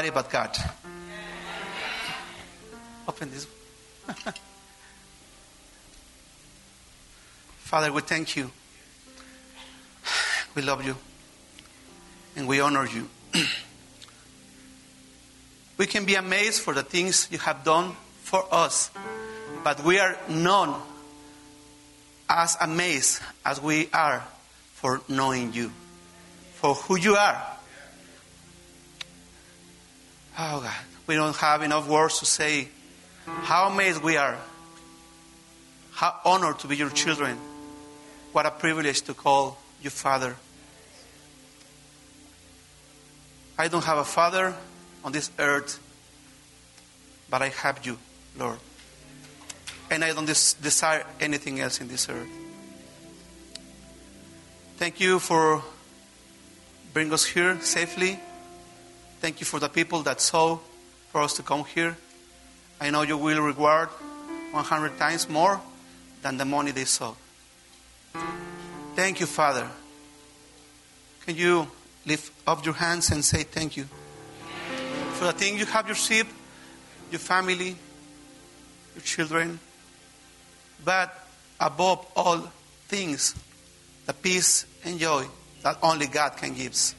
nobody but God. Open this. Father, we thank you. We love you. And we honor you. we can be amazed for the things you have done for us, but we are none as amazed as we are for knowing you, for who you are. Oh God, we don't have enough words to say how amazed we are, how honored to be your children. What a privilege to call you Father. I don't have a father on this earth, but I have you, Lord. And I don't des- desire anything else in this earth. Thank you for bringing us here safely. Thank you for the people that saw for us to come here. I know you will reward 100 times more than the money they saw. Thank you, Father. Can you lift up your hands and say thank you for the things you have received, your family, your children, but above all things, the peace and joy that only God can give.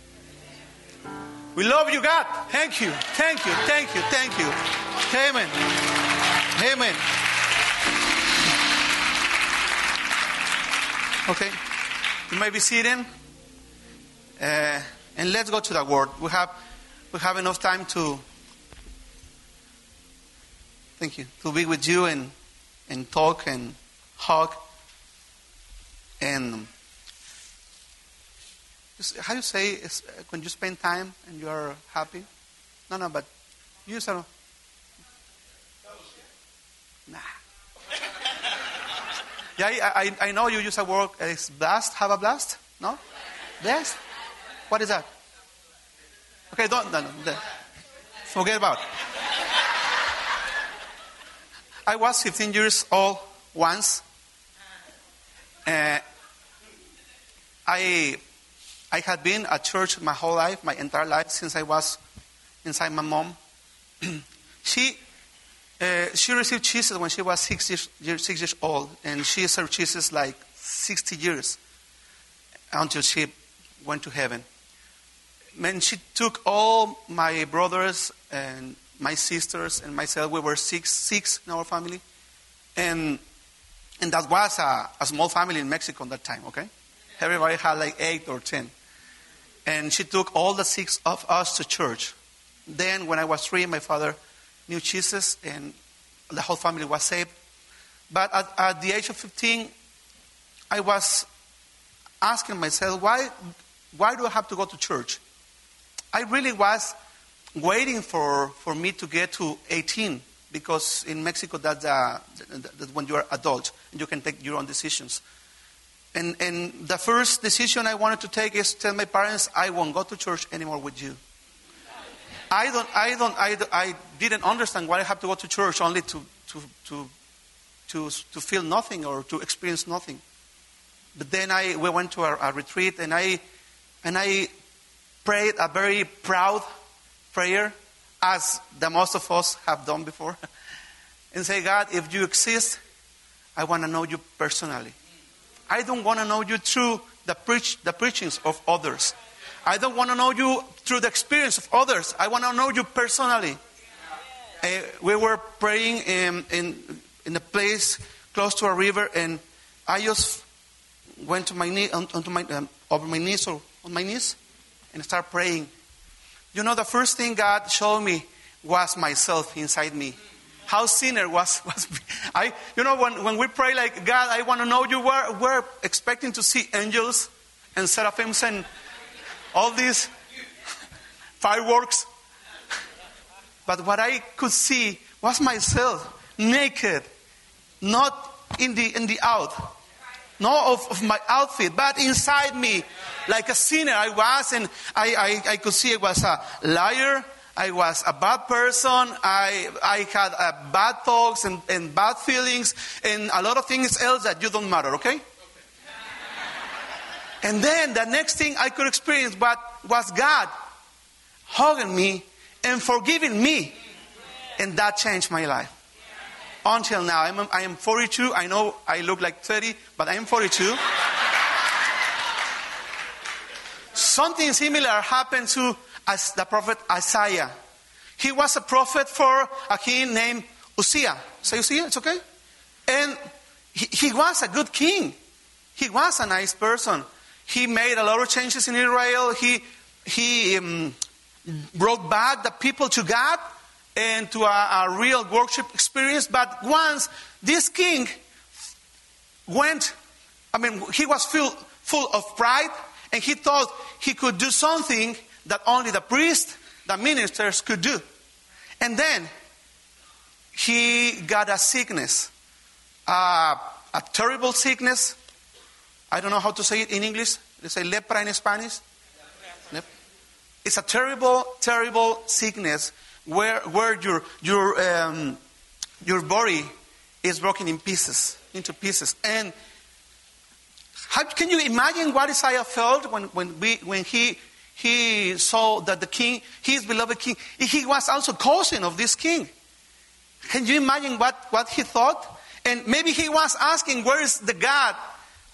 We love you, God. Thank you, thank you, thank you, thank you. Amen. Amen. Okay, you may be sitting. Uh, and let's go to the word. We have, we have enough time to, thank you, to be with you and, and talk and hug. And how you say is, uh, when you spend time and you are happy? No, no, but You a. Nah. yeah, I, I, I know you use a word. Is blast? Have a blast? No? Blast? What is that? Okay, don't, no, no, forget about it. I was 15 years old once. Uh, I, I had been at church my whole life, my entire life, since I was inside my mom. she, uh, she received Jesus when she was six years, six years old, and she served Jesus like 60 years until she went to heaven man, she took all my brothers and my sisters and myself. We were six, six in our family, and and that was a, a small family in Mexico at that time. Okay, everybody had like eight or ten, and she took all the six of us to church. Then, when I was three, my father knew Jesus, and the whole family was saved. But at, at the age of 15, I was asking myself, why, why do I have to go to church? I really was waiting for, for me to get to 18 because in Mexico that's, uh, when you're adult and you can take your own decisions. And, and the first decision I wanted to take is to tell my parents I won't go to church anymore with you. I don't, I don't, I, I didn't understand why I have to go to church only to, to, to, to, to feel nothing or to experience nothing. But then I, we went to a, a retreat and I, and I prayed a very proud prayer, as the most of us have done before, and say, God, if you exist, I want to know you personally. I don't want to know you through the, preach, the preachings of others. I don't want to know you through the experience of others. I want to know you personally. Uh, we were praying in, in, in a place close to a river, and I just went to my knee, onto my, um, over my knees or on my knees, and start praying. You know, the first thing God showed me was myself inside me. How sinner was, was I, you know, when, when we pray like, God, I want to know you, we're, we're expecting to see angels and seraphims and all these fireworks. But what I could see was myself naked, not in the, in the out, not of, of my outfit, but inside me, like a sinner I was, and I, I, I could see I was a liar, I was a bad person. I, I had uh, bad thoughts and, and bad feelings and a lot of things else that you don't matter, okay? and then the next thing I could experience but was God hugging me and forgiving me. And that changed my life. Until now, I'm, I am 42. I know I look like 30, but I am 42. Something similar happened to as the prophet Isaiah. He was a prophet for a king named Uzziah. Say Uzziah, it's okay? And he, he was a good king. He was a nice person. He made a lot of changes in Israel. He, he um, brought back the people to God and to a, a real worship experience. But once this king went, I mean, he was full, full of pride and he thought he could do something that only the priest, the ministers could do. And then he got a sickness, uh, a terrible sickness. I don't know how to say it in English. They say lepra in Spanish. It's a terrible, terrible sickness where, where your, your, um, your body is broken in pieces, into pieces. And how, can you imagine what Isaiah felt when, when, we, when he, he saw that the king, his beloved king, he was also cousin of this king? Can you imagine what, what he thought? And maybe he was asking, Where is the God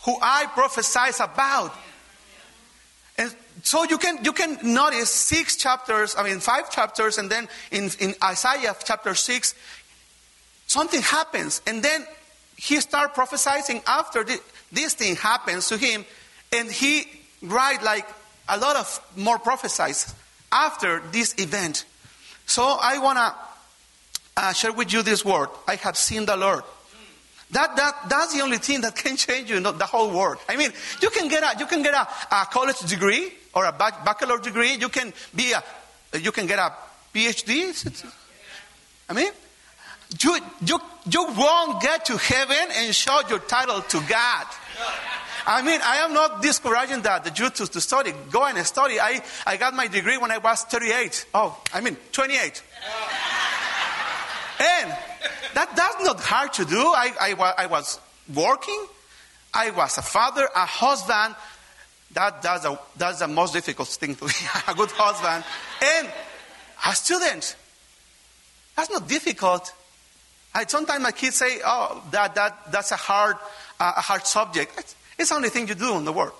who I prophesied about? And so you can, you can notice six chapters, I mean, five chapters, and then in, in Isaiah chapter six, something happens. And then he starts prophesying after the, this thing happens to him, and he write like a lot of more prophesies after this event. So I want to uh, share with you this word. I have seen the Lord. That, that, that's the only thing that can change you, not the whole world. I mean, you can get a, you can get a, a college degree or a bachelor degree. You can be a, you can get a PhD. I mean, you, you, you won't get to heaven and show your title to God. I mean, I am not discouraging that, the Jew to, to study. Go and study. I, I got my degree when I was 38. Oh, I mean, 28. And that, that's not hard to do. I, I, I was working, I was a father, a husband. That, that's, a, that's the most difficult thing to be a good husband. And a student. That's not difficult. I, sometimes my kids say, oh, that, that, that's a hard, uh, a hard subject. It's, the only thing you do in the world.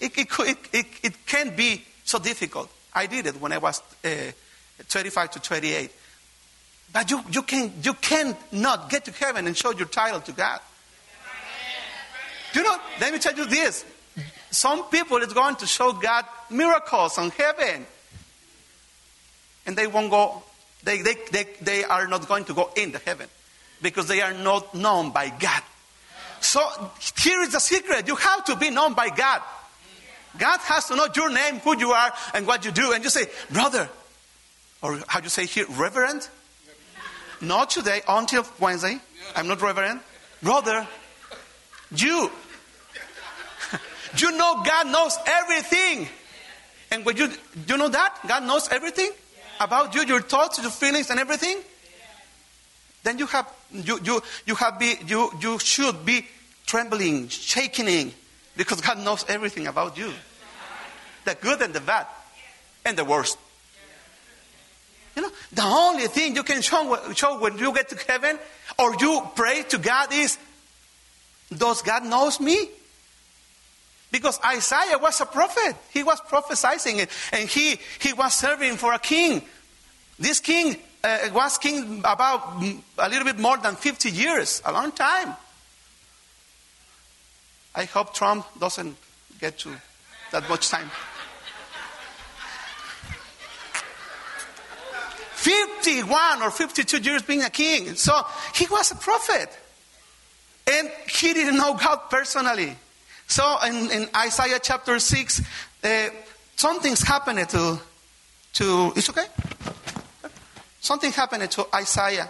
It, it, it, it, it can't be so difficult. I did it when I was uh, 25 to 28. But you, you, can, you cannot get to heaven and show your title to God. Do you know, let me tell you this. Some people is going to show God miracles on heaven. And they won't go, they, they, they, they are not going to go into heaven because they are not known by God. So here is the secret. You have to be known by God. God has to know your name, who you are, and what you do. And you say, brother, or how do you say here, reverend? Not today, until Wednesday. I'm not reverend. Brother, you, you know God knows everything. And when you, you know that? God knows everything about you, your thoughts, your feelings, and everything. Then you have, you, you, you have be, you, you should be trembling, shaking, because God knows everything about you. The good and the bad, and the worst. You know, the only thing you can show, show when you get to heaven or you pray to God is, does God knows me? Because Isaiah was a prophet. He was prophesying it, and he, he was serving for a king. This king uh, was king about a little bit more than 50 years, a long time. I hope Trump doesn't get to that much time. 51 or 52 years being a king. So he was a prophet. And he didn't know God personally. So in, in Isaiah chapter 6, uh, something's happened to, to, it's okay? Something happened to Isaiah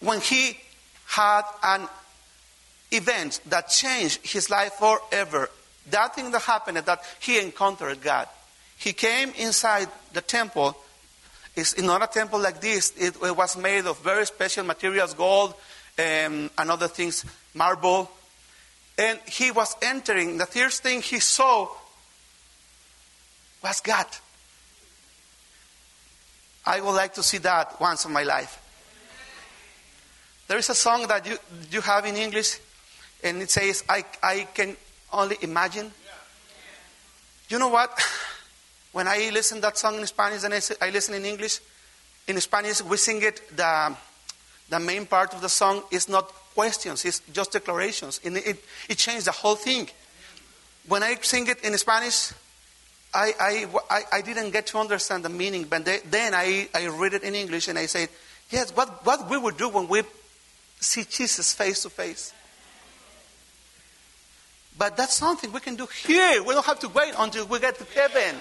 when he had an event that changed his life forever. That thing that happened that he encountered God. He came inside the temple it's not a temple like this. It, was made of very special materials, gold um, and other things, marble. And he was entering. The first thing he saw was God. I would like to see that once in my life. There is a song that you, you have in English, and it says, I, I can only imagine. You know what? When I listen that song in Spanish and I, listen in English, in Spanish we sing it, the, the main part of the song is not questions, it's just declarations. And it, it changed the whole thing. When I sing it in Spanish, I, I, I, didn't get to understand the meaning, but they, then I, I read it in English and I said, yes, what, what we would do when we see Jesus face to face. But that's something we can do here. We don't have to wait until we get to heaven.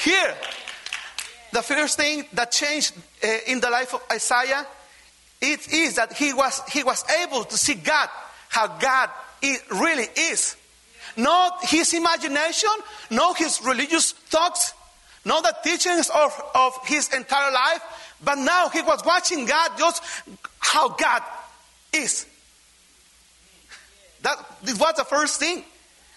Here. The first thing that changed uh, in the life of Isaiah it is that he was, he was able to see God, how God really is. Not his imagination, not his religious thoughts, not the teachings of, of his entire life, but now he was watching God just how God is. That was the first thing.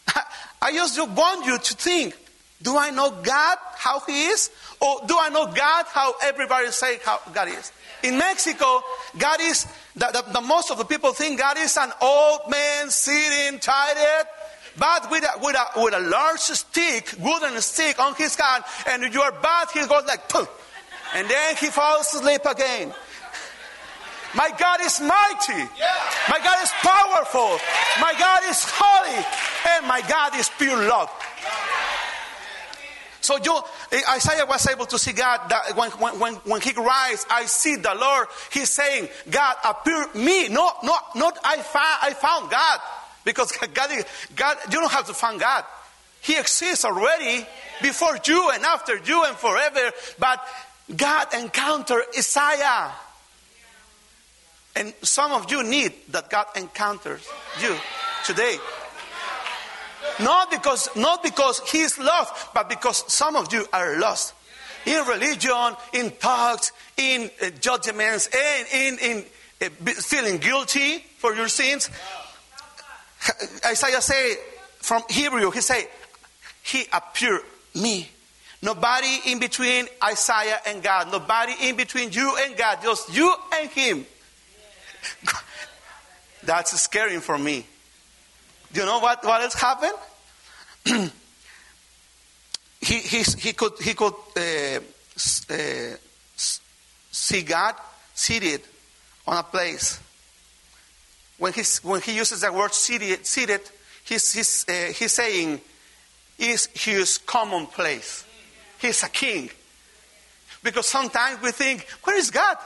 I just want you to think do I know God how He is? Or do I know God how everybody say how God is? In Mexico, God is, the, the, the most of the people think God is an old man sitting tired, but with a, with a, with a large stick, wooden stick on his hand, and you are bad, he goes like, Poof. and then he falls asleep again. My God is mighty. My God is powerful. My God is holy. And my God is pure love. So you, eh, Isaiah was able to see God that when, when, when he cries, I see the Lord. He's saying, God appear me. No, no, not I found, I found God. Because God, God, you don't have to find God. He exists already before you and after you and forever. But God encountered Isaiah. And some of you need that God encounters you today. Not because, not because He's lost, but because some of you are lost. In religion, in thoughts, in uh, judgments, and in, in uh, feeling guilty for your sins. Isaiah say from Hebrew, he say, He appeared me. Nobody in between Isaiah and God. Nobody in between you and God. Just you and Him. That's scary for me. Do you know what, what has happened? he, he, he could, he could uh, uh, see God seated on a place. When, he's, when he uses the word seated, seated he's, he's, uh, he's saying is his common place. He's a king. Because sometimes we think, where is God?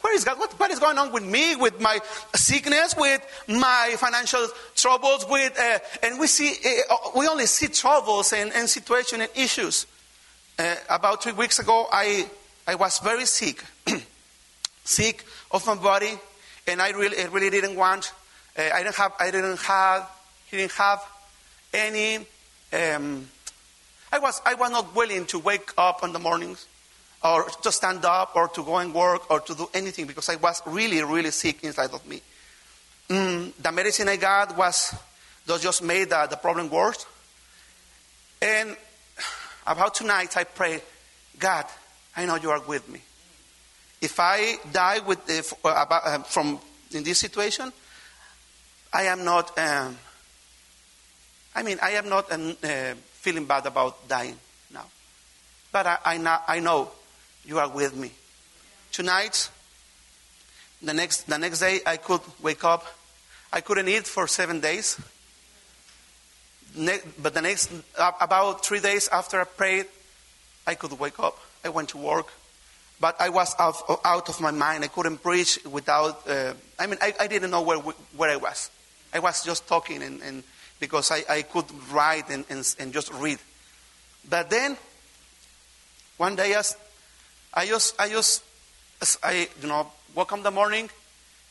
Where is God? What, what is going on with me, with my sickness, with my financial troubles, with, uh, and we see, uh, we only see troubles and, and situations and issues. Uh, about three weeks ago, I, I was very sick, sick of my body, and I really, I really didn't want, uh, I didn't have, I didn't have, he didn't have any, um, I was, I was not willing to wake up in the mornings or to stand up or to go and work or to do anything because I was really, really sick inside of me. Mm, the medicine I got was just made the, the problem worse. And about tonight, I pray, God, I know you are with me. If I die with about, uh, from in this situation, I am not. Um, I mean, I am not um, uh, feeling bad about dying now, but I, I, I know you are with me. Tonight, the next, the next day, I could wake up. I couldn't eat for seven days. Ne- but the next, about three days after I prayed, I could wake up. I went to work. But I was out, out of my mind. I couldn't preach without, uh, I mean, I, I, didn't know where, where I was. I was just talking and, and because I, I could write and, and, and just read. But then, one day, as I just, I just, I, you know, woke up in the morning,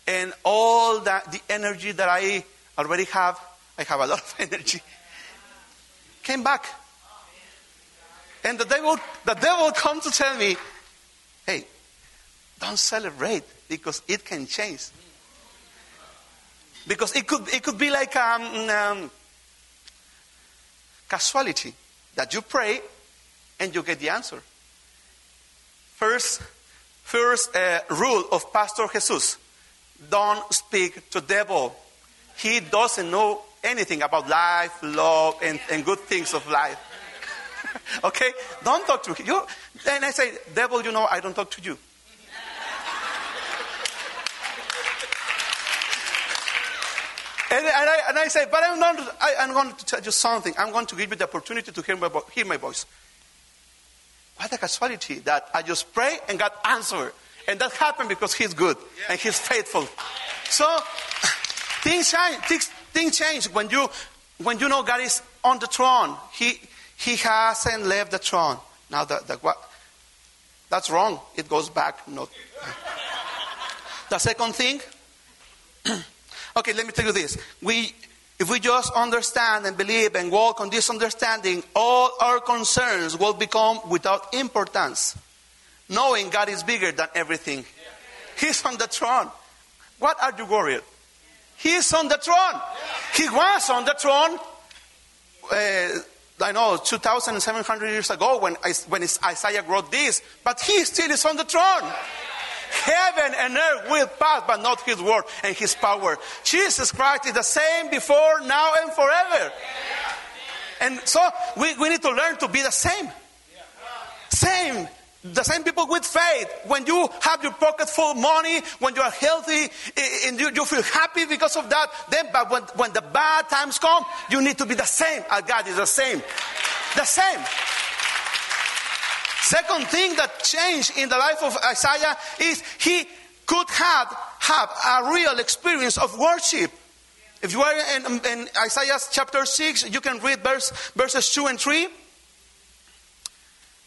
and all that, the energy that I already have, I have a lot of energy, came back. And the devil, the devil come to tell me, hey, don't celebrate because it can change. Because it could, it could be like um, um, casualty that you pray and you get the answer. first, first uh, rule of Pastor Jesus don't speak to devil. He doesn't know anything about life, love, and, and good things of life. okay? Don't talk to you. Then I say, devil, you know, I don't talk to you. And, and, I, and, I, say, but I'm, not, I, am going to tell you something. I'm going to give you the opportunity to hear my, hear my voice. What a casualty that I just pray and God answered. And that happened because He's good and He's faithful. So things change, things, things change when you, when you know God is on the throne. He, he hasn't left the throne. Now, the, the, what, that's wrong. It goes back. Not. the second thing, okay, let me tell you this. We, if we just understand and believe and walk on this understanding, all our concerns will become without importance. Knowing God is bigger than everything. He's on the throne. What are you worried? He's on the throne. He was on the throne. Uh, I know 2,700 years ago when, when Isaiah wrote this, but he still is on the throne. Heaven and earth will pass, but not his word and his power. Jesus Christ is the same before, now, and forever. And so we, we need to learn to be the same. Same. The same people with faith. When you have your pocket full of money, when you are healthy, and you, feel happy because of that, then but when, when the bad times come, you need to be the same. Our God is the same. The same. Second thing that changed in the life of Isaiah is he could have, have a real experience of worship. If you are in, in Isaiah chapter 6, you can read verse, verses 2 and 3.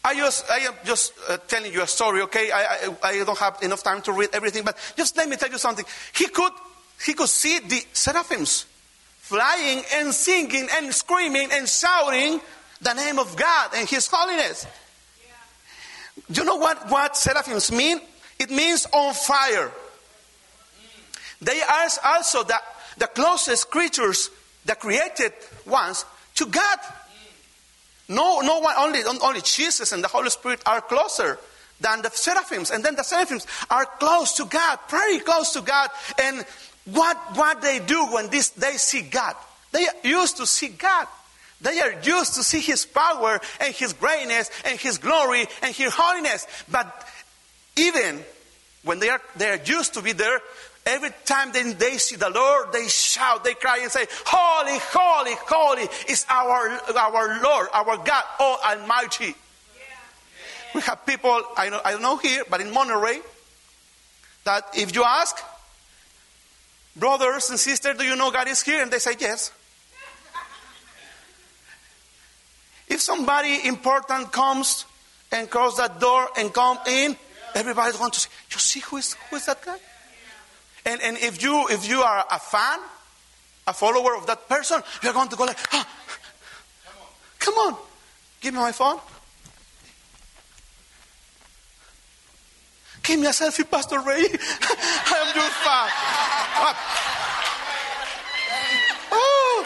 I, just, I am just uh, telling you a story, okay? I, I, I, don't have enough time to read everything, but just let me tell you something. He could, he could see the seraphims flying and singing and screaming and shouting the name of God and His holiness. Do you know what, what seraphims mean? It means on fire. They are also the, the closest creatures, the created ones, to God. No, no one, only, only Jesus and the Holy Spirit are closer than the seraphims. And then the seraphims are close to God, very close to God. And what, what they do when this, they see God, they used to see God. They are used to see His power and His greatness and His glory and His holiness. But even when they are, they are used to be there, every time they, they see the Lord, they shout, they cry and say, Holy, holy, holy is our, our Lord, our God, oh Almighty. Yeah. We have people, I, know, I don't know here, but in Monterrey, that if you ask, brothers and sisters, do you know God is here? And they say, yes. If somebody important comes and cross that door and come in, everybody's going to say, you see who is, who is that guy? And, and if, you, if you are a fan, a follower of that person, you're going to go like, ah, come on, give me my phone. Give me a selfie, Pastor Ray. I am your fan. Oh,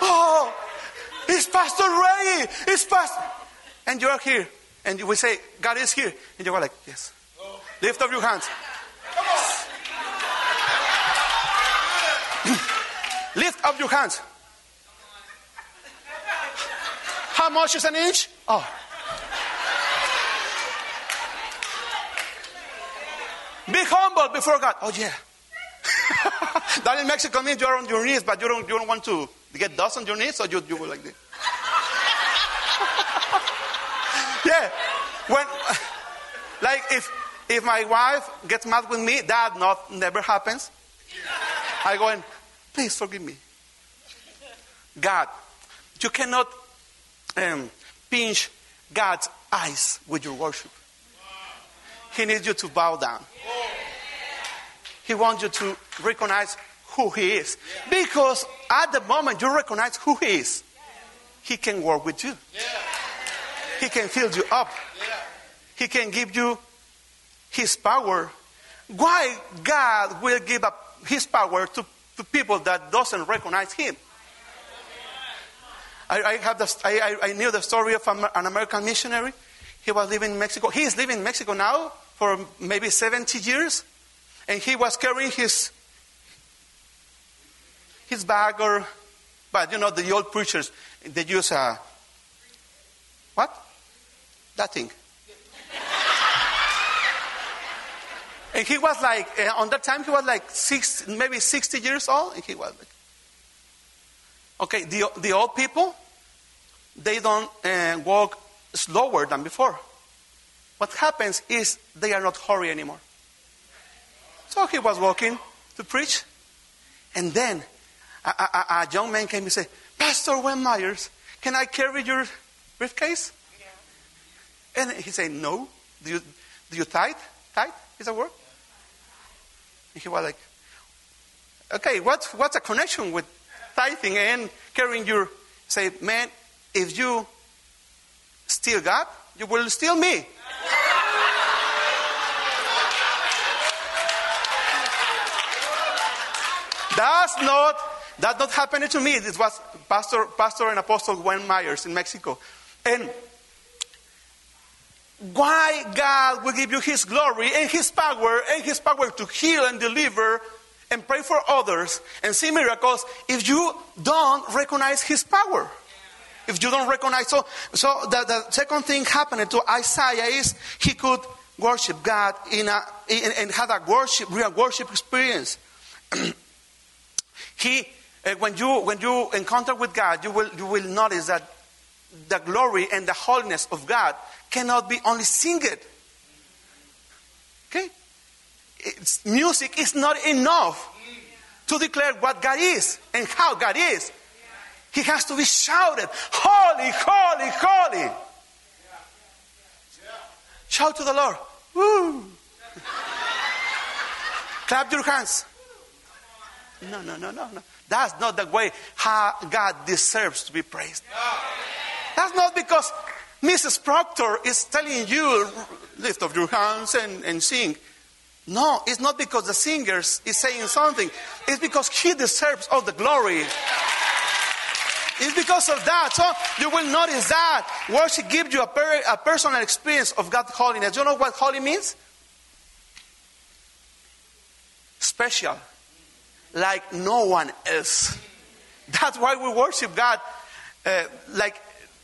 oh, it's Pastor Ray. It's Pastor. And you are here. And we say, God is here. And you are like, yes. Lift up your hands. Lift up your hands. How much is an inch? Oh. Be humble before God. Oh yeah. that in Mexico means you're on your knees, but you don't, you don't want to get dust on your knees, so you, you go like this. yeah. When, like if if my wife gets mad with me, that not never happens. I go and please forgive me. God, you cannot um, pinch God's eyes with your worship. He needs you to bow down. He wants you to recognize who He is. Because at the moment you recognize who He is, He can work with you. He can fill you up. He can give you his power, why God will give up his power to, to people that doesn't recognize him? I, I have the, I, I knew the story of an American missionary. He was living in Mexico. He is living in Mexico now for maybe 70 years. And he was carrying his, his bag or, but you know, the old preachers, they use a, what? That thing. And he was like, uh, on that time, he was like six, maybe 60 years old. And he was like, okay, the, the old people, they don't uh, walk slower than before. What happens is they are not hurry anymore. So he was walking to preach, and then a, a, a young man came and said, Pastor Wayne Myers, can I carry your briefcase? Yeah. And he said, No. Do you, do you tithe? Tithe is a word? And he was like, Okay, what's, what's a connection with tithing and carrying your. Say, man, if you steal God, you will steal me. That's not that not happening to me. This was Pastor, Pastor and Apostle Wayne Myers in Mexico. And why God will give you His glory and His power and His power to heal and deliver and pray for others and see miracles if you don't recognize His power. If you don't recognize, so so the, the second thing happening to Isaiah is he could worship God in a in, and had a worship real worship experience. he uh, when you when you encounter with God, you will you will notice that the glory and the holiness of God cannot be only singed. Okay, it's, music is not enough to declare what God is and how God is. He has to be shouted, Holy, holy, holy. Shout to the Lord. Woo. Clap your hands. No, no, no, no, no. That's not the way how God deserves to be praised. That's not because Mrs. Proctor is telling you, lift up your hands and, and sing. No, it's not because the singer is saying something. It's because he deserves all the glory. It's because of that. So you will notice that worship gives you a, per, a personal experience of God's holiness. You know what holy means? Special. Like no one else. That's why we worship God uh, like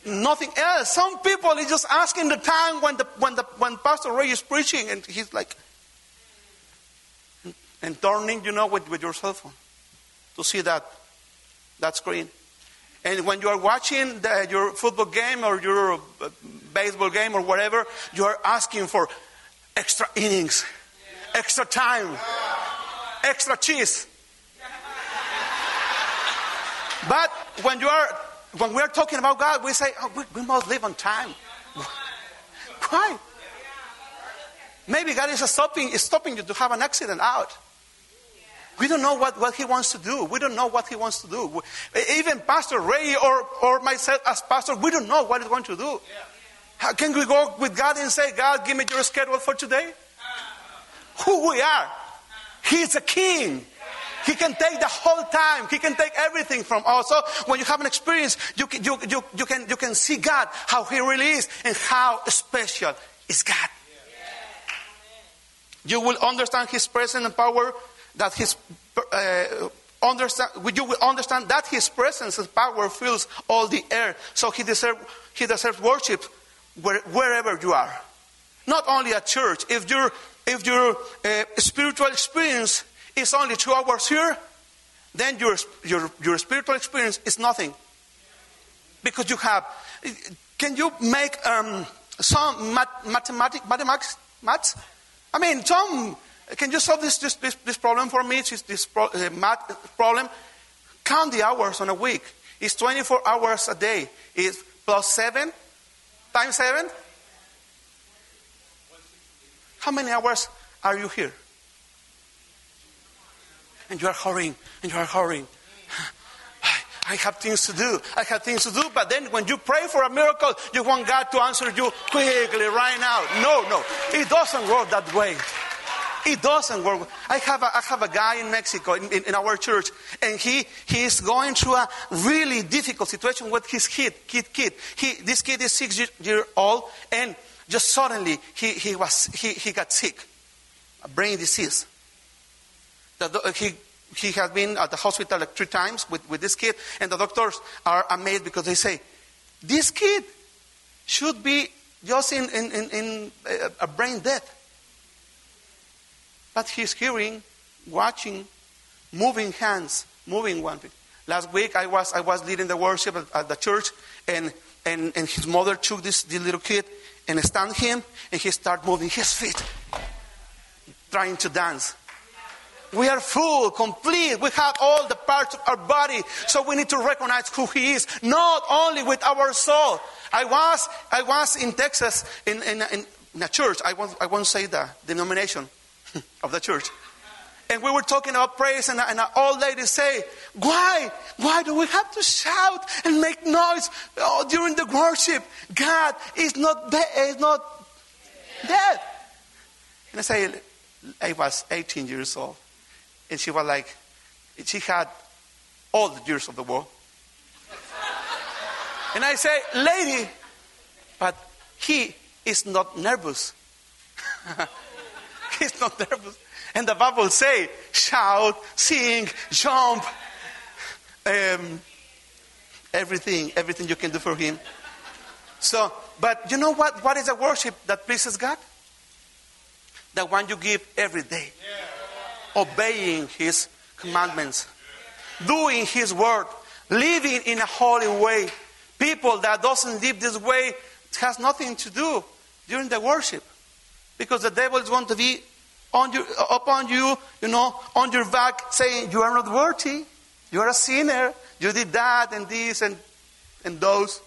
nothing else. Some people are just asking the time when the when the when Pastor Ray is preaching and he's like and turning, you know, with, with your cell phone to see that that screen. And when you are watching the, your football game or your uh, baseball game or whatever, you are asking for extra innings, extra time, extra cheese. But when you are when we are talking about God, we say, oh, we, we must live on time. Why? Maybe God is stopping, is stopping you to have an accident out. We don't know what, what he wants to do. We don't know what he wants to do. Even Pastor Ray or, or myself as pastor, we don't know what he's going to do. How can we go with God and say, God, give me your schedule for today? Who we are. He's a king. He can take the whole time. He can take everything from us. So when you have an experience, you can, you, you, you, can, you can see God, how He really is, and how special is God. You will understand His presence and power that his uh, understand, you will understand that his presence and power fills all the air. So he deserves he deserves worship where, wherever you are. Not only at church. If your if your uh, spiritual experience is only two hours here, then your, your, your spiritual experience is nothing. Because you have. Can you make um, some math, mathematics, mathematics, maths? I mean, some can you solve this, this, this, this problem for me? This, this pro, uh, math problem? Count the hours on a week. It's 24 hours a day. It's plus 7 times 7? How many hours are you here? And you are hurrying, and you are hurrying. I have things to do. I have things to do. But then when you pray for a miracle, you want God to answer you quickly, right now. No, no. It doesn't work that way. It doesn't work. I have a, I have a guy in Mexico in, in, in our church, and he, he is going through a really difficult situation with his kid. kid, kid. He, this kid is six years year old, and just suddenly he, he, was, he, he got sick, a brain disease. He, he has been at the hospital like three times with, with this kid, and the doctors are amazed because they say, This kid should be just in, in, in, in a brain death. But he's hearing, watching, moving hands, moving one. Last week I was, I was leading the worship at, at the church, and, and, and his mother took this, this little kid and stand him, and he started moving his feet, trying to dance. We are full, complete. We have all the parts of our body. So we need to recognize who He is, not only with our soul. I was, I was in Texas in, in, in a church. I won't, I won't say the denomination of the church. And we were talking about praise, and, an old lady say, "Why? Why do we have to shout and make noise oh, during the worship? God is not is not dead." And I say, I was 18 years old, and she was like, she had all the years of the world. and I say, "Lady, but he is not nervous. He's not nervous." And the Bible say, shout, sing, jump, um, everything, everything you can do for Him. So, but you know what? What is a worship that pleases God? The one you give every day, obeying His commandments, doing His word, living in a holy way. People that doesn't live this way has nothing to do during the worship, because the devil is going to be on your, upon you, you know, on your back, saying, You are not worthy. You are a sinner. You did that and this and, and those.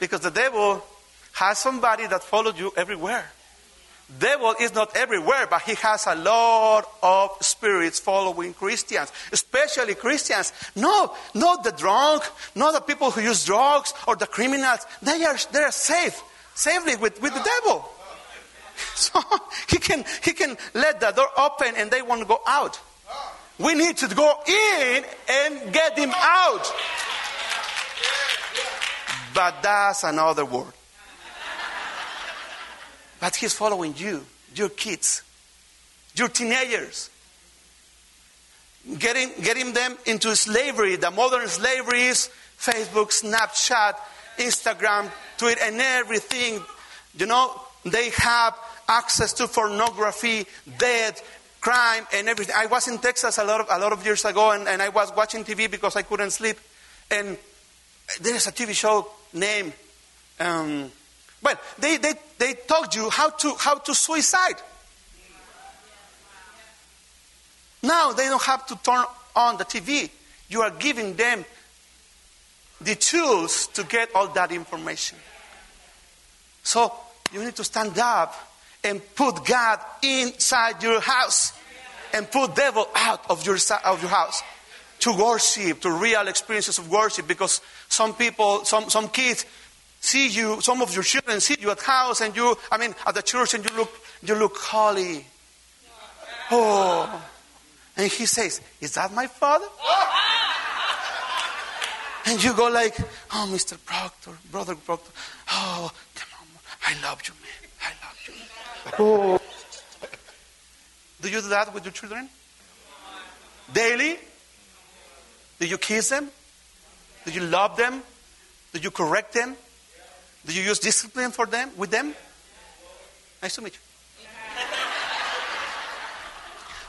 Because the devil has somebody that follows you everywhere. Devil is not everywhere, but he has a lot of spirits following Christians, especially Christians. No, not the drunk, not the people who use drugs or the criminals. They are, they are safe, safely with, with the devil. So he can, he can let the door open and they won't go out. We need to go in and get him out. But that's another word. But he's following you, your kids, your teenagers. Getting, getting them into slavery. The modern slavery is Facebook, Snapchat, Instagram, Twitter, and everything. You know, they have access to pornography, death, crime, and everything. I was in Texas a lot of, a lot of years ago, and, and I was watching TV because I couldn't sleep. And there's a TV show named, um, well, they, they, they taught you how to, how to suicide. Now they don't have to turn on the TV. You are giving them the tools to get all that information. So you need to stand up and put God inside your house and put devil out of your, of your house to worship, to real experiences of worship because some people, some, some kids see you, some of your children see you at house and you, I mean, at the church and you look, you look holy. Oh. And he says, is that my father? And you go like, oh, Mr. Proctor, Brother Proctor, oh, come on, I love you, man. I love you. Oh. Do you do that with your children? Daily? Do you kiss them? Do you love them? Do you correct them? Do you use discipline for them with them? Nice to meet you.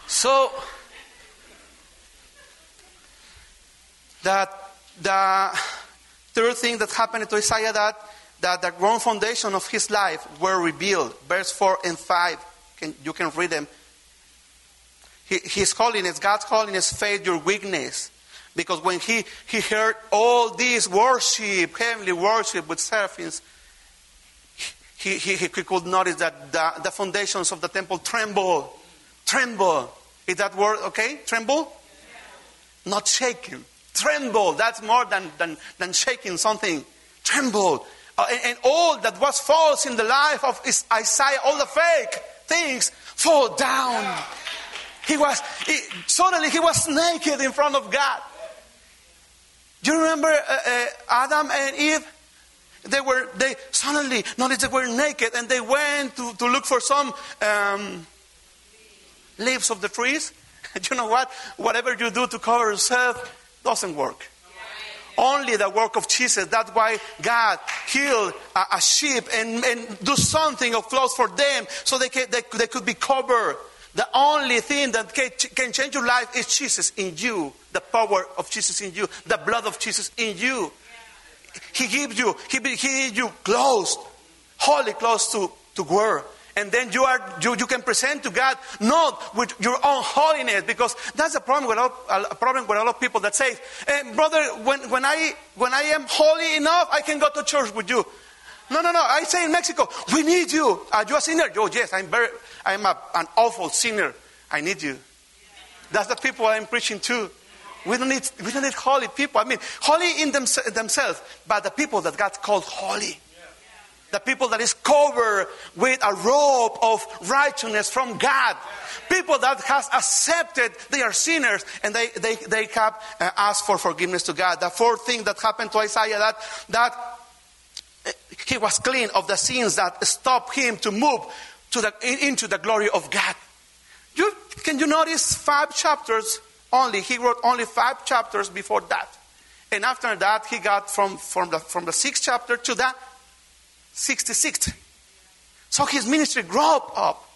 So that the third thing that happened to Isaiah that that the ground foundation of his life were revealed. Verse 4 and 5. Can, you can read them. his holiness, God's holiness, faith your weakness. Because when he, he heard all this worship, heavenly worship with seraphims, he, he, he could notice that the, the foundations of the temple tremble. Tremble. Is that word okay? Tremble? Not shaking. Tremble. That's more than, than, than shaking something. Tremble uh, and, and, all that was false in the life of Isaiah, all the fake things fall down. He was, he, suddenly he was naked in front of God. Do you remember uh, uh, Adam and Eve? They were, they suddenly noticed they were naked and they went to, to look for some um, leaves of the trees. you know what? Whatever you do to cover yourself doesn't work. Only the work of Jesus. That's why God healed a, a sheep and, and do something of clothes for them so they, can, they, they could be covered. The only thing that can, change your life is Jesus in you, the power of Jesus in you, the blood of Jesus in you. He gives you, He, he you close, holy close to, to wear and then you are you, you can present to God not with your own holiness because that's a problem with a, lot, a problem with a lot of people that say, hey, brother, when, when I when I am holy enough, I can go to church with you. No, no, no. I say in Mexico, we need you. Are you a sinner? Oh, yes, I'm very, I'm a, an awful sinner. I need you. That's the people I'm preaching to. We don't need, we don't need holy people. I mean, holy in them, themselves, but the people that God called holy. The people that is covered with a robe of righteousness from God. People that has accepted they are sinners and they, they, they have uh, asked for forgiveness to God. The fourth thing that happened to Isaiah that, that he was clean of the sins that stopped him to move to the, into the glory of God. You, can you notice five chapters only? He wrote only five chapters before that. And after that, he got from, from, the, from the sixth chapter to the 66. So his ministry grew up.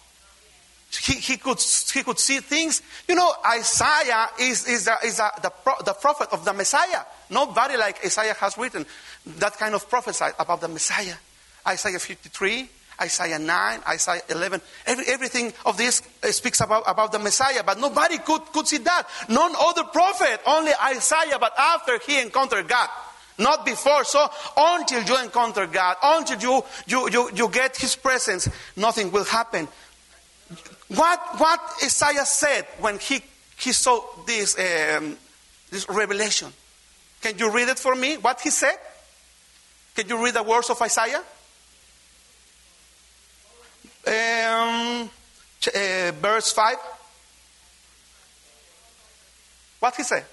He, he, could, he could see things. You know, Isaiah is, is, a, is a, the, the prophet of the Messiah. Nobody like Isaiah has written that kind of prophesy about the Messiah. Isaiah 53, Isaiah 9, Isaiah 11. Every, everything of this uh, speaks about, about the Messiah, but nobody could, could see that. None other prophet, only Isaiah, but after he encountered God. Not before. So until you encounter God, until you, you, you, you get His presence, nothing will happen. What, what Isaiah said when he, he saw this, um, this revelation? Can you read it for me? What he said? Can you read the words of Isaiah? Um, uh, verse 5. What he said?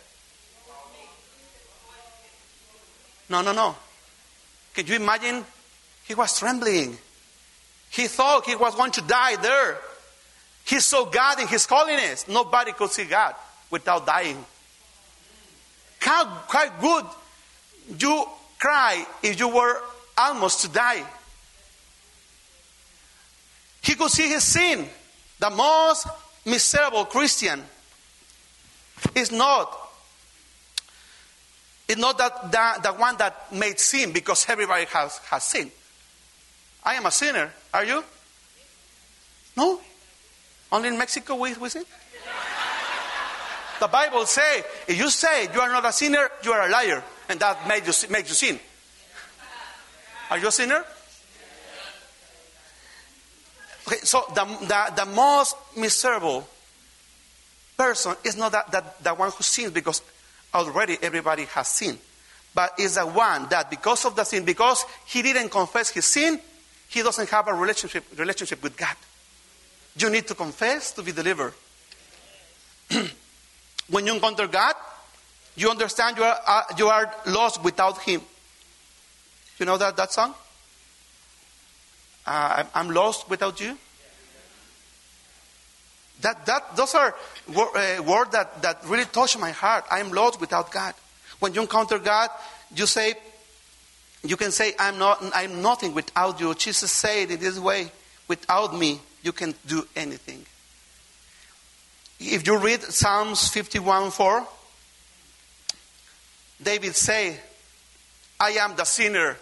No, no, no. Can you imagine? He was trembling. He thought he was going to die there. He saw God in his holiness. Nobody could see God without dying. How, how good you cry if you were almost to die. He could see his sin. The most miserable Christian is not it's not that the, the one that made sin because everybody has, has sinned. I am a sinner. Are you? No? Only in Mexico we, we sin? The Bible say, if you say you are not a sinner, you are a liar. And that made you, makes you sin. Are you a sinner? Okay, so the, the, the most miserable person is not that, that, the one who sins because already everybody has sinned. But is the one that because of the sin, because he didn't confess his sin, he doesn't have a relationship, relationship with God. You need to confess to be delivered. when you encounter God, you understand you are, uh, you are lost without Him. You know that, that song? Uh, I'm lost without you. That, that, those are uh, words that, that really touch my heart. I am lost without God. When you encounter God, you say, you can say, I'm, not, I'm nothing without you. Jesus said in this way, without me, you can't do anything. If you read Psalms 51 4, David say, I am the sinner.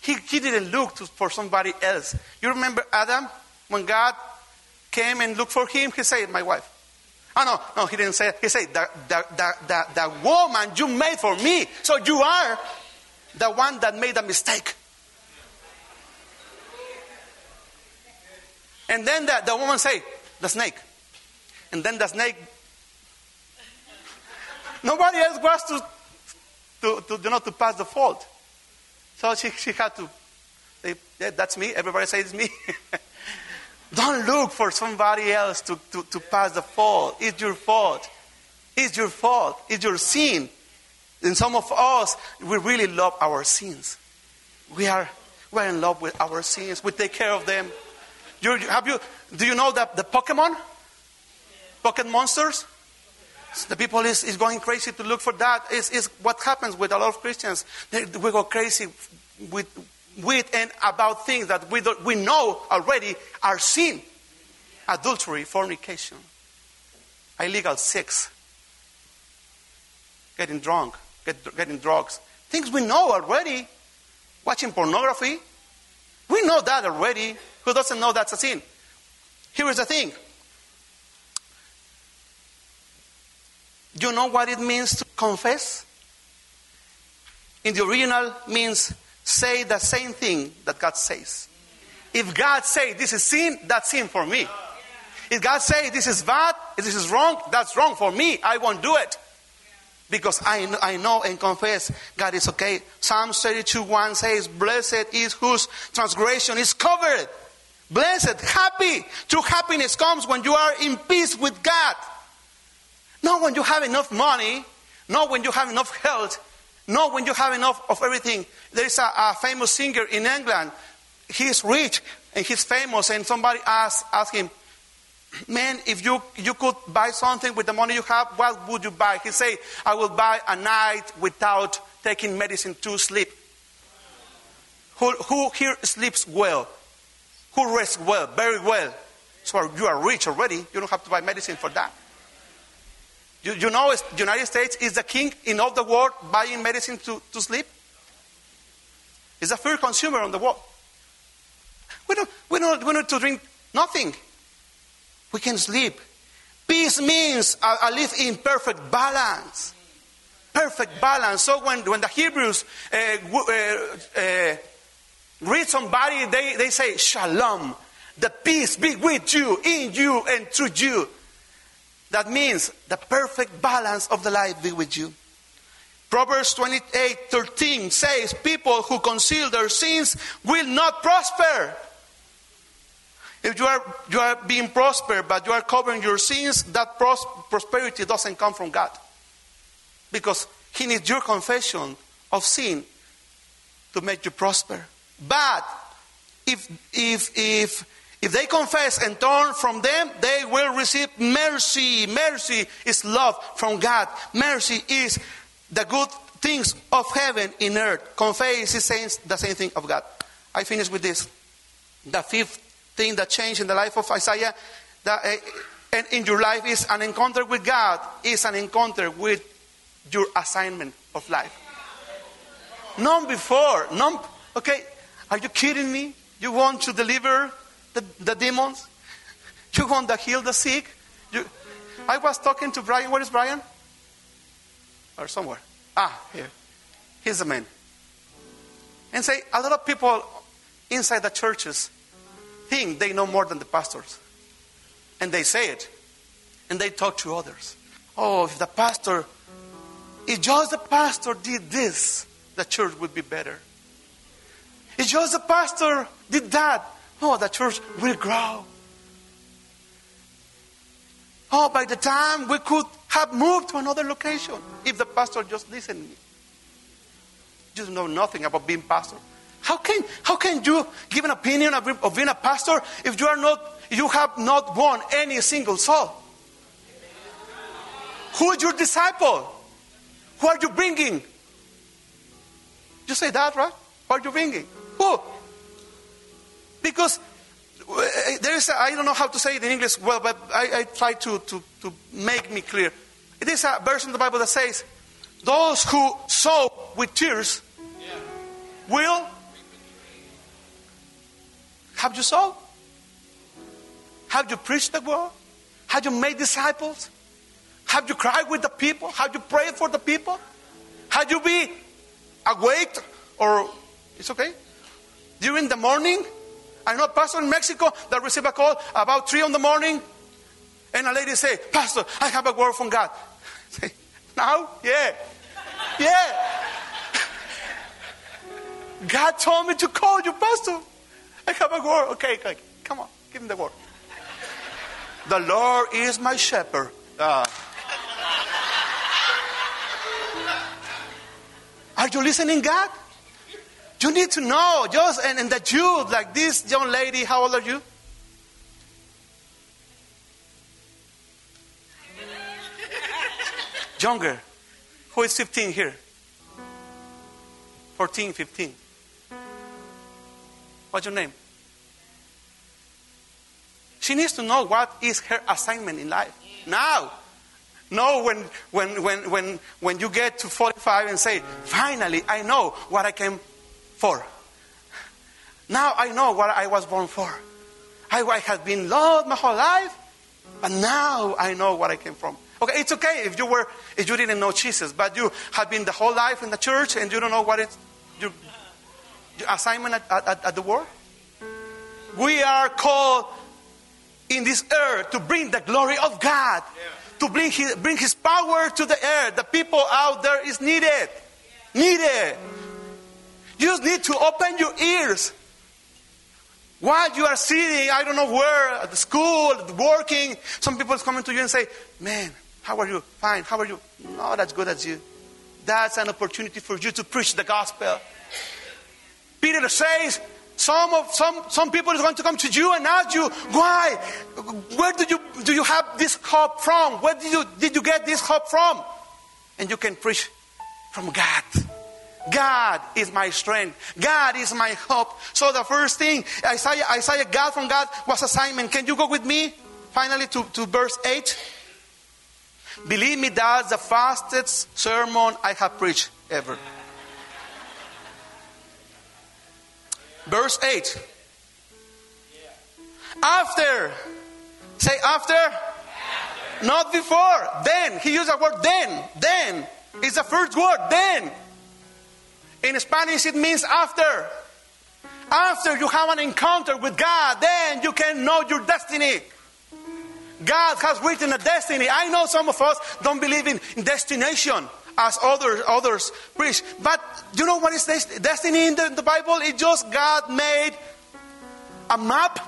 He, he didn't look to, for somebody else. You remember Adam? When God came and looked for him, he said, My wife. Oh, no, no, he didn't say. He said, the, the, the, the woman you made for me. So you are the one that made a mistake. And then the, the woman say, the snake. And then the snake. Nobody else was to, to, to, you know, to pass the fault. So she, she had to say, yeah, that's me. Everybody says it's me. Don't look for somebody else to, to, to pass the fault. It's your fault. It's your fault. It's your sin. And some of us, we really love our sins. We are, we're in love with our sins. We take care of them. You, have you, do you know that the Pokemon? Pocket monsters? The people is, is going crazy to look for that. Is is what happens with a lot of Christians. They, we go crazy with, with and about things that we, we know already are sin. Adultery, fornication, illegal sex, getting drunk, get, getting drugs. Things we know already. Watching pornography. We know that already. Who doesn't know that's a sin? Here is the thing. You know what it means to confess? In the original means say the same thing that God says. If God say this is sin, that's sin for me. If God say this is bad, this is wrong, that's wrong for me. I won't do it because I I know and confess God is okay. Psalm 32 1 says, Blessed is whose transgression is covered. Blessed, happy. True happiness comes when you are in peace with God. Not when you have enough money, not when you have enough health, not when you have enough of everything. There is a, a famous singer in England. He is rich and he's famous, and somebody asked, asked him, Man, if you, you could buy something with the money you have, what would you buy? He said, I will buy a night without taking medicine to sleep. Who, who here sleeps well? Who rests well? Very well. So you are rich already. You don't have to buy medicine for that. You, you know, the United States is the king in all the world buying medicine to, to sleep. It's a fair consumer on the world. We don't, we don't, we need to drink nothing. We can sleep. Peace means I live in perfect balance. Perfect balance. So when, when the Hebrews uh, uh, uh, read somebody, they, they say, Shalom. The peace be with you, in you, and through you. That means the perfect balance of the life be with you. Proverbs 28 13 says, People who conceal their sins will not prosper. If you are, you are being prospered, but you are covering your sins, that pros- prosperity doesn't come from God. Because He needs your confession of sin to make you prosper. But if, if, if, if they confess and turn from them, they will receive mercy. Mercy is love from God. Mercy is the good things of heaven in earth. Confess is the same thing of God. I finish with this. The fifth thing that changed in the life of Isaiah that, uh, and in your life is an encounter with God, is an encounter with your assignment of life. None before. None, okay, are you kidding me? You want to deliver the, the demons? You want to heal the sick? You, I was talking to Brian. Where is Brian? Or somewhere. Ah, here. He's the man. And say, a lot of people inside the churches think they know more than the pastors. And they say it. And they talk to others. Oh, if the pastor, if just the pastor did this, the church would be better. If just the pastor did that, oh, the church will grow. Oh, by the time we could have moved to another location if the pastor just listened. You just know nothing about being pastor. How can, how can you give an opinion of, of being a pastor if you are not, you have not won any single soul? Who is your disciple? Who are you bringing? You say that, right? Who are you bringing? Who? Because uh, there is, I don't know how to say it in English well, but I, I try to, to, to make me clear. It is a verse in the Bible that says, Those who sow with tears will have you sold? Have you preached the word? Have you made disciples? Have you cried with the people? Have you prayed for the people? Have you been awake or it's okay? During the morning? I know a pastor in Mexico that received a call about three in the morning, and a lady say, Pastor, I have a word from God. Say, now? Yeah. Yeah. God told me to call you, Pastor. I have a word. Okay, okay. Come on, give him the word. The Lord is my shepherd. Uh, are you listening, God? You need to know, just and, and that you, like this young lady, how old are you? Younger. Who is 15 here? 14, 15. What's your name? She needs to know what is her assignment in life. Now. No, when, when, when, when, when you get to 45 and say, finally, I know what I came for. Now I know what I was born for. I, I have been loved my whole life, but now I know what I came from. Okay, it's okay if you were if you didn't know Jesus, but you have been the whole life in the church and you don't know what is your, your assignment at, at, at the world. We are called in this earth to bring the glory of God, to bring his, bring his power to the earth. The people out there is needed. Needed. You just need to open your ears. While you are sitting, I don't know where, at the school, working, some people is coming to you and say, Man, how are you? Fine. How are you? Not as good as you. That's an opportunity for you to preach the gospel. Peter says, some, of, some, some people is going to come to you and ask you, why? Where do you, do you have this hope from? Where did you, did you get this hope from? And you can preach from God. God is my strength. God is my hope. So the first thing, Isaiah, Isaiah God from God was assignment. Can you go with me finally to, to verse 8? Believe me, that's the fastest sermon I have preached ever. Verse 8. After. Say after. after. Not before. Then. He used the word then. Then. It's the first word. Then. In Spanish, it means after. After you have an encounter with God, then you can know your destiny. God has written a destiny. I know some of us don't believe in destination as others others preach. But you know what is destiny in the, the Bible? It's just God made a map,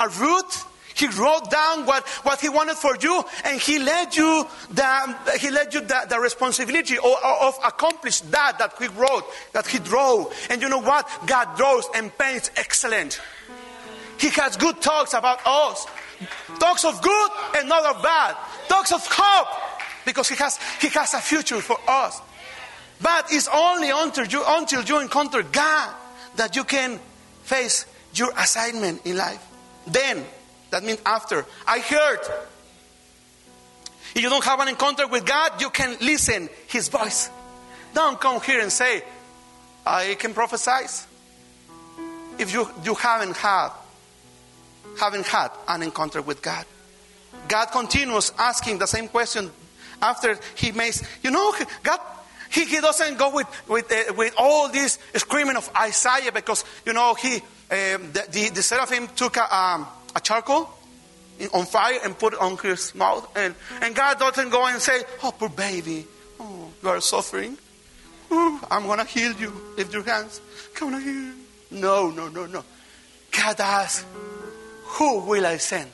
a route. He wrote down what, what he wanted for you, and he led you the, he led you the, the responsibility of, of accomplish that that he wrote, that he drew. And you know what? God draws and paints excellent. He has good talks about us. Talks of good and not of bad. Talks of hope because he has, he has a future for us. But it's only until you, until you encounter God that you can face your assignment in life. Then, that means after. I heard. If you don't have an encounter with God, you can listen His voice. Don't come here and say, I can prophesy. If you, you haven't had haven't had an encounter with God. God continues asking the same question after he makes, you know, God, he, he doesn't go with, with, uh, with all this screaming of Isaiah because, you know, he, um, the, the, the seraphim took a, um, a charcoal on fire and put it on his mouth. And, and God doesn't go and say, oh, poor baby, oh, you are suffering. Ooh, I'm going to heal you. Lift your hands. Come on, heal. No, no, no, no. God asks, who will I send?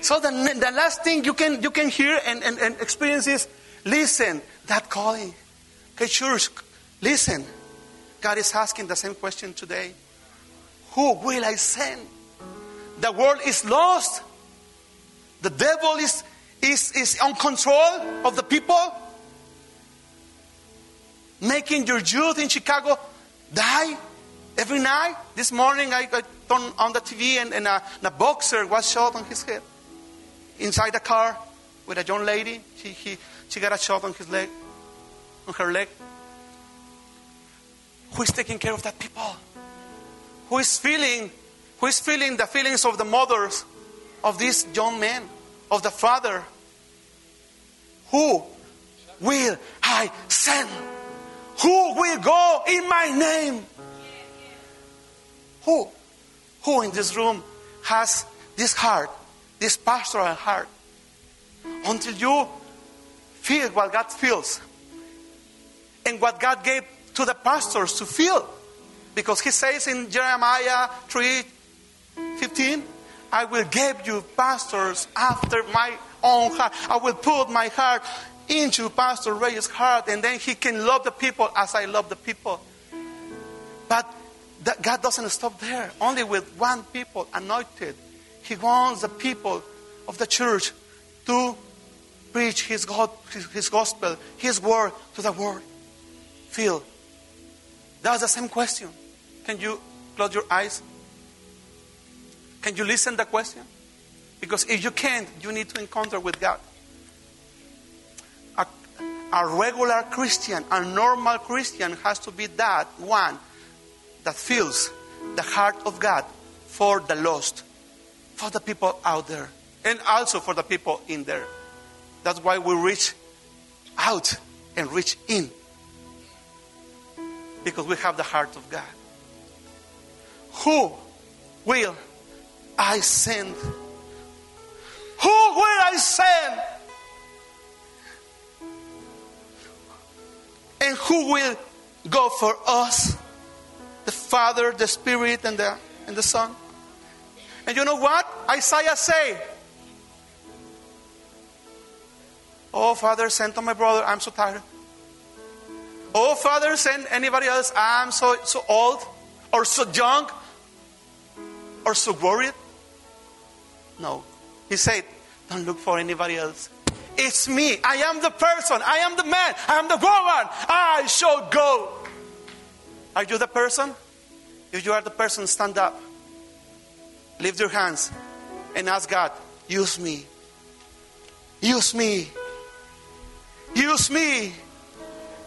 So the, the last thing you can, you can hear and, and, and experience is listen, that calling. Okay, church, listen. God is asking the same question today. Who will I send? The world is lost. The devil is, is, is on control of the people. Making your youth in Chicago die every night. This morning I, I turned on the TV and, and, a, and a boxer was shot on his head inside the car with a young lady. She, he, she got a shot on his leg, on her leg. Who is taking care of that people? Who is feeling, who is feeling the feelings of the mothers of these young men, of the father? Who will I send? Who will go in my name? Who? Who in this room has this heart this pastoral heart until you feel what God feels and what God gave to the pastors to feel. Because he says in Jeremiah 3 15, I will give you pastors after my own heart. I will put my heart into Pastor Reyes' heart, and then he can love the people as I love the people. But that God doesn't stop there, only with one people anointed. He wants the people of the church to preach His, God, his gospel, His word to the world. Feel. That's the same question. Can you close your eyes? Can you listen to the question? Because if you can't, you need to encounter with God. A, a regular Christian, a normal Christian has to be that one that feels the heart of God for the lost, for the people out there, and also for the people in there. That's why we reach out and reach in. Because we have the heart of God. Who will I send? Who will I send? And who will go for us? The Father, the Spirit, and the, and the Son. And you know what? Isaiah say, Oh, Father, send to my brother. I'm so tired. Oh, Father, send anybody else. I'm so, so old or so young or so worried. No. He said, Don't look for anybody else. It's me. I am the person. I am the man. I am the woman. I shall go. Are you the person? If you are the person, stand up. Lift your hands and ask God, use me. Use me. Use me.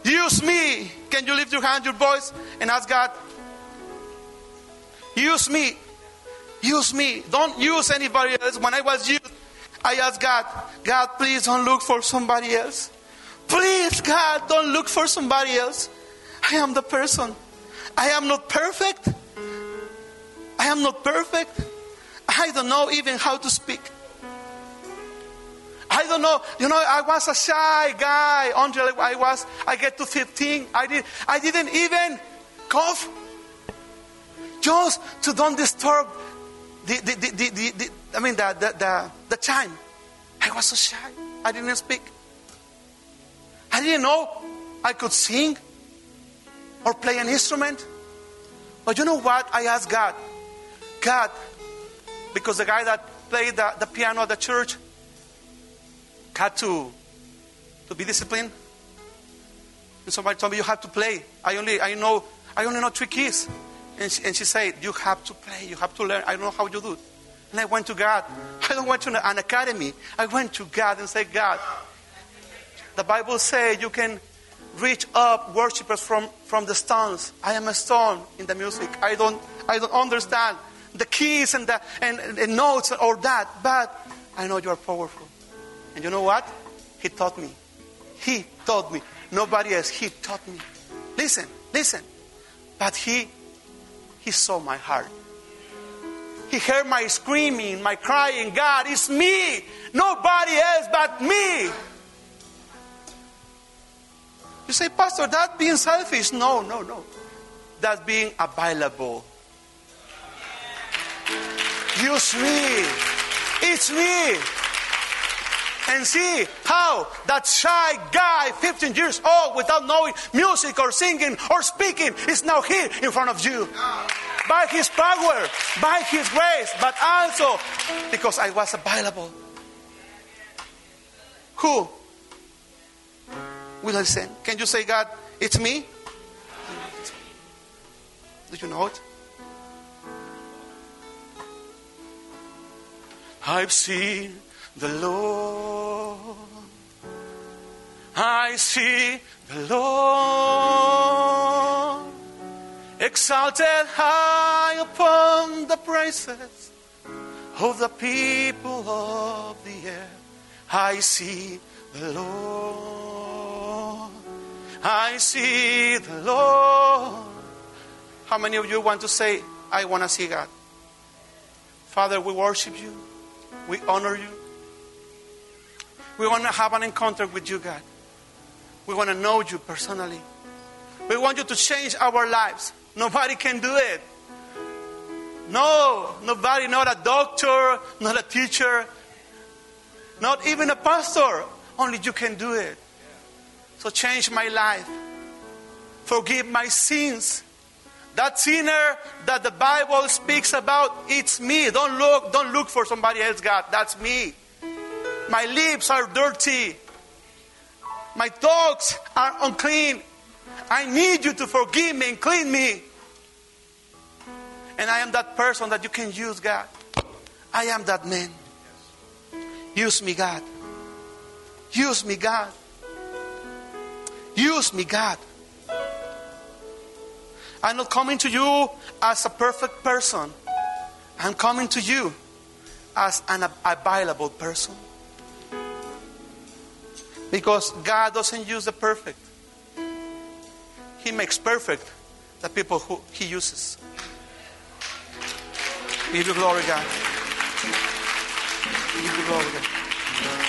Use me. Can you lift your hand, your voice, and ask God, use me. Use me. Don't use anybody else. When I was used, I asked God, God, please don't look for somebody else. Please, God, don't look for somebody else. I am the person. I am not perfect. I am not perfect. I don't know even how to speak. I don't know. You know, I was a shy guy until I was, I get to 15. I, did, I didn't even cough. Just to don't disturb the, the, the, the, the I mean, the, the, the, the time. I was so shy. I didn't speak. I didn't know I could sing or play an instrument. But you know what? I asked God, God, because the guy that played the, the piano at the church, had to, to be disciplined. And somebody told me, you have to play. I only, I know, I only know three keys. And she, and she said, you have to play, you have to learn. I don't know how you do it. And I went to God. I don't went to an academy. I went to God and said, God, the Bible says you can reach up worshipers from, from the stones. I am a stone in the music. I don't, I don't understand the keys and the and, and notes or that, but I know you are powerful. And you know what? He taught me. He taught me. Nobody else. He taught me. Listen, listen. But he, he saw my heart. He heard my screaming, my crying. God, it's me. Nobody else but me. You say, Pastor, that being selfish. No, no, no. That's being available. Use me. It's me and see how that shy guy, 15 years old, without knowing music or singing or speaking, is now here in front of you. By his power, by his grace, but also because I was available. Who will I send? Can you say, God, it's me? Do you know it? I've seen the Lord. I see the Lord exalted high upon the praises of the people of the earth. I see the Lord. I see the Lord. How many of you want to say, I want to see God? Father, we worship you. We honor you. We want to have an encounter with you, God. We want to know you personally. We want you to change our lives. Nobody can do it. No, nobody, not a doctor, not a teacher, not even a pastor. Only you can do it. So change my life. Forgive my sins That sinner that the Bible speaks about, it's me. Don't look, don't look for somebody else, God. That's me. My lips are dirty. My thoughts are unclean. I need you to forgive me and clean me. And I am that person that you can use, God. I am that man. Use me, God. Use me, God. Use me, God. I'm not coming to you as a perfect person. I'm coming to you as an available person. Because God doesn't use the perfect, He makes perfect the people who He uses. Give you glory, God. Give you glory, God.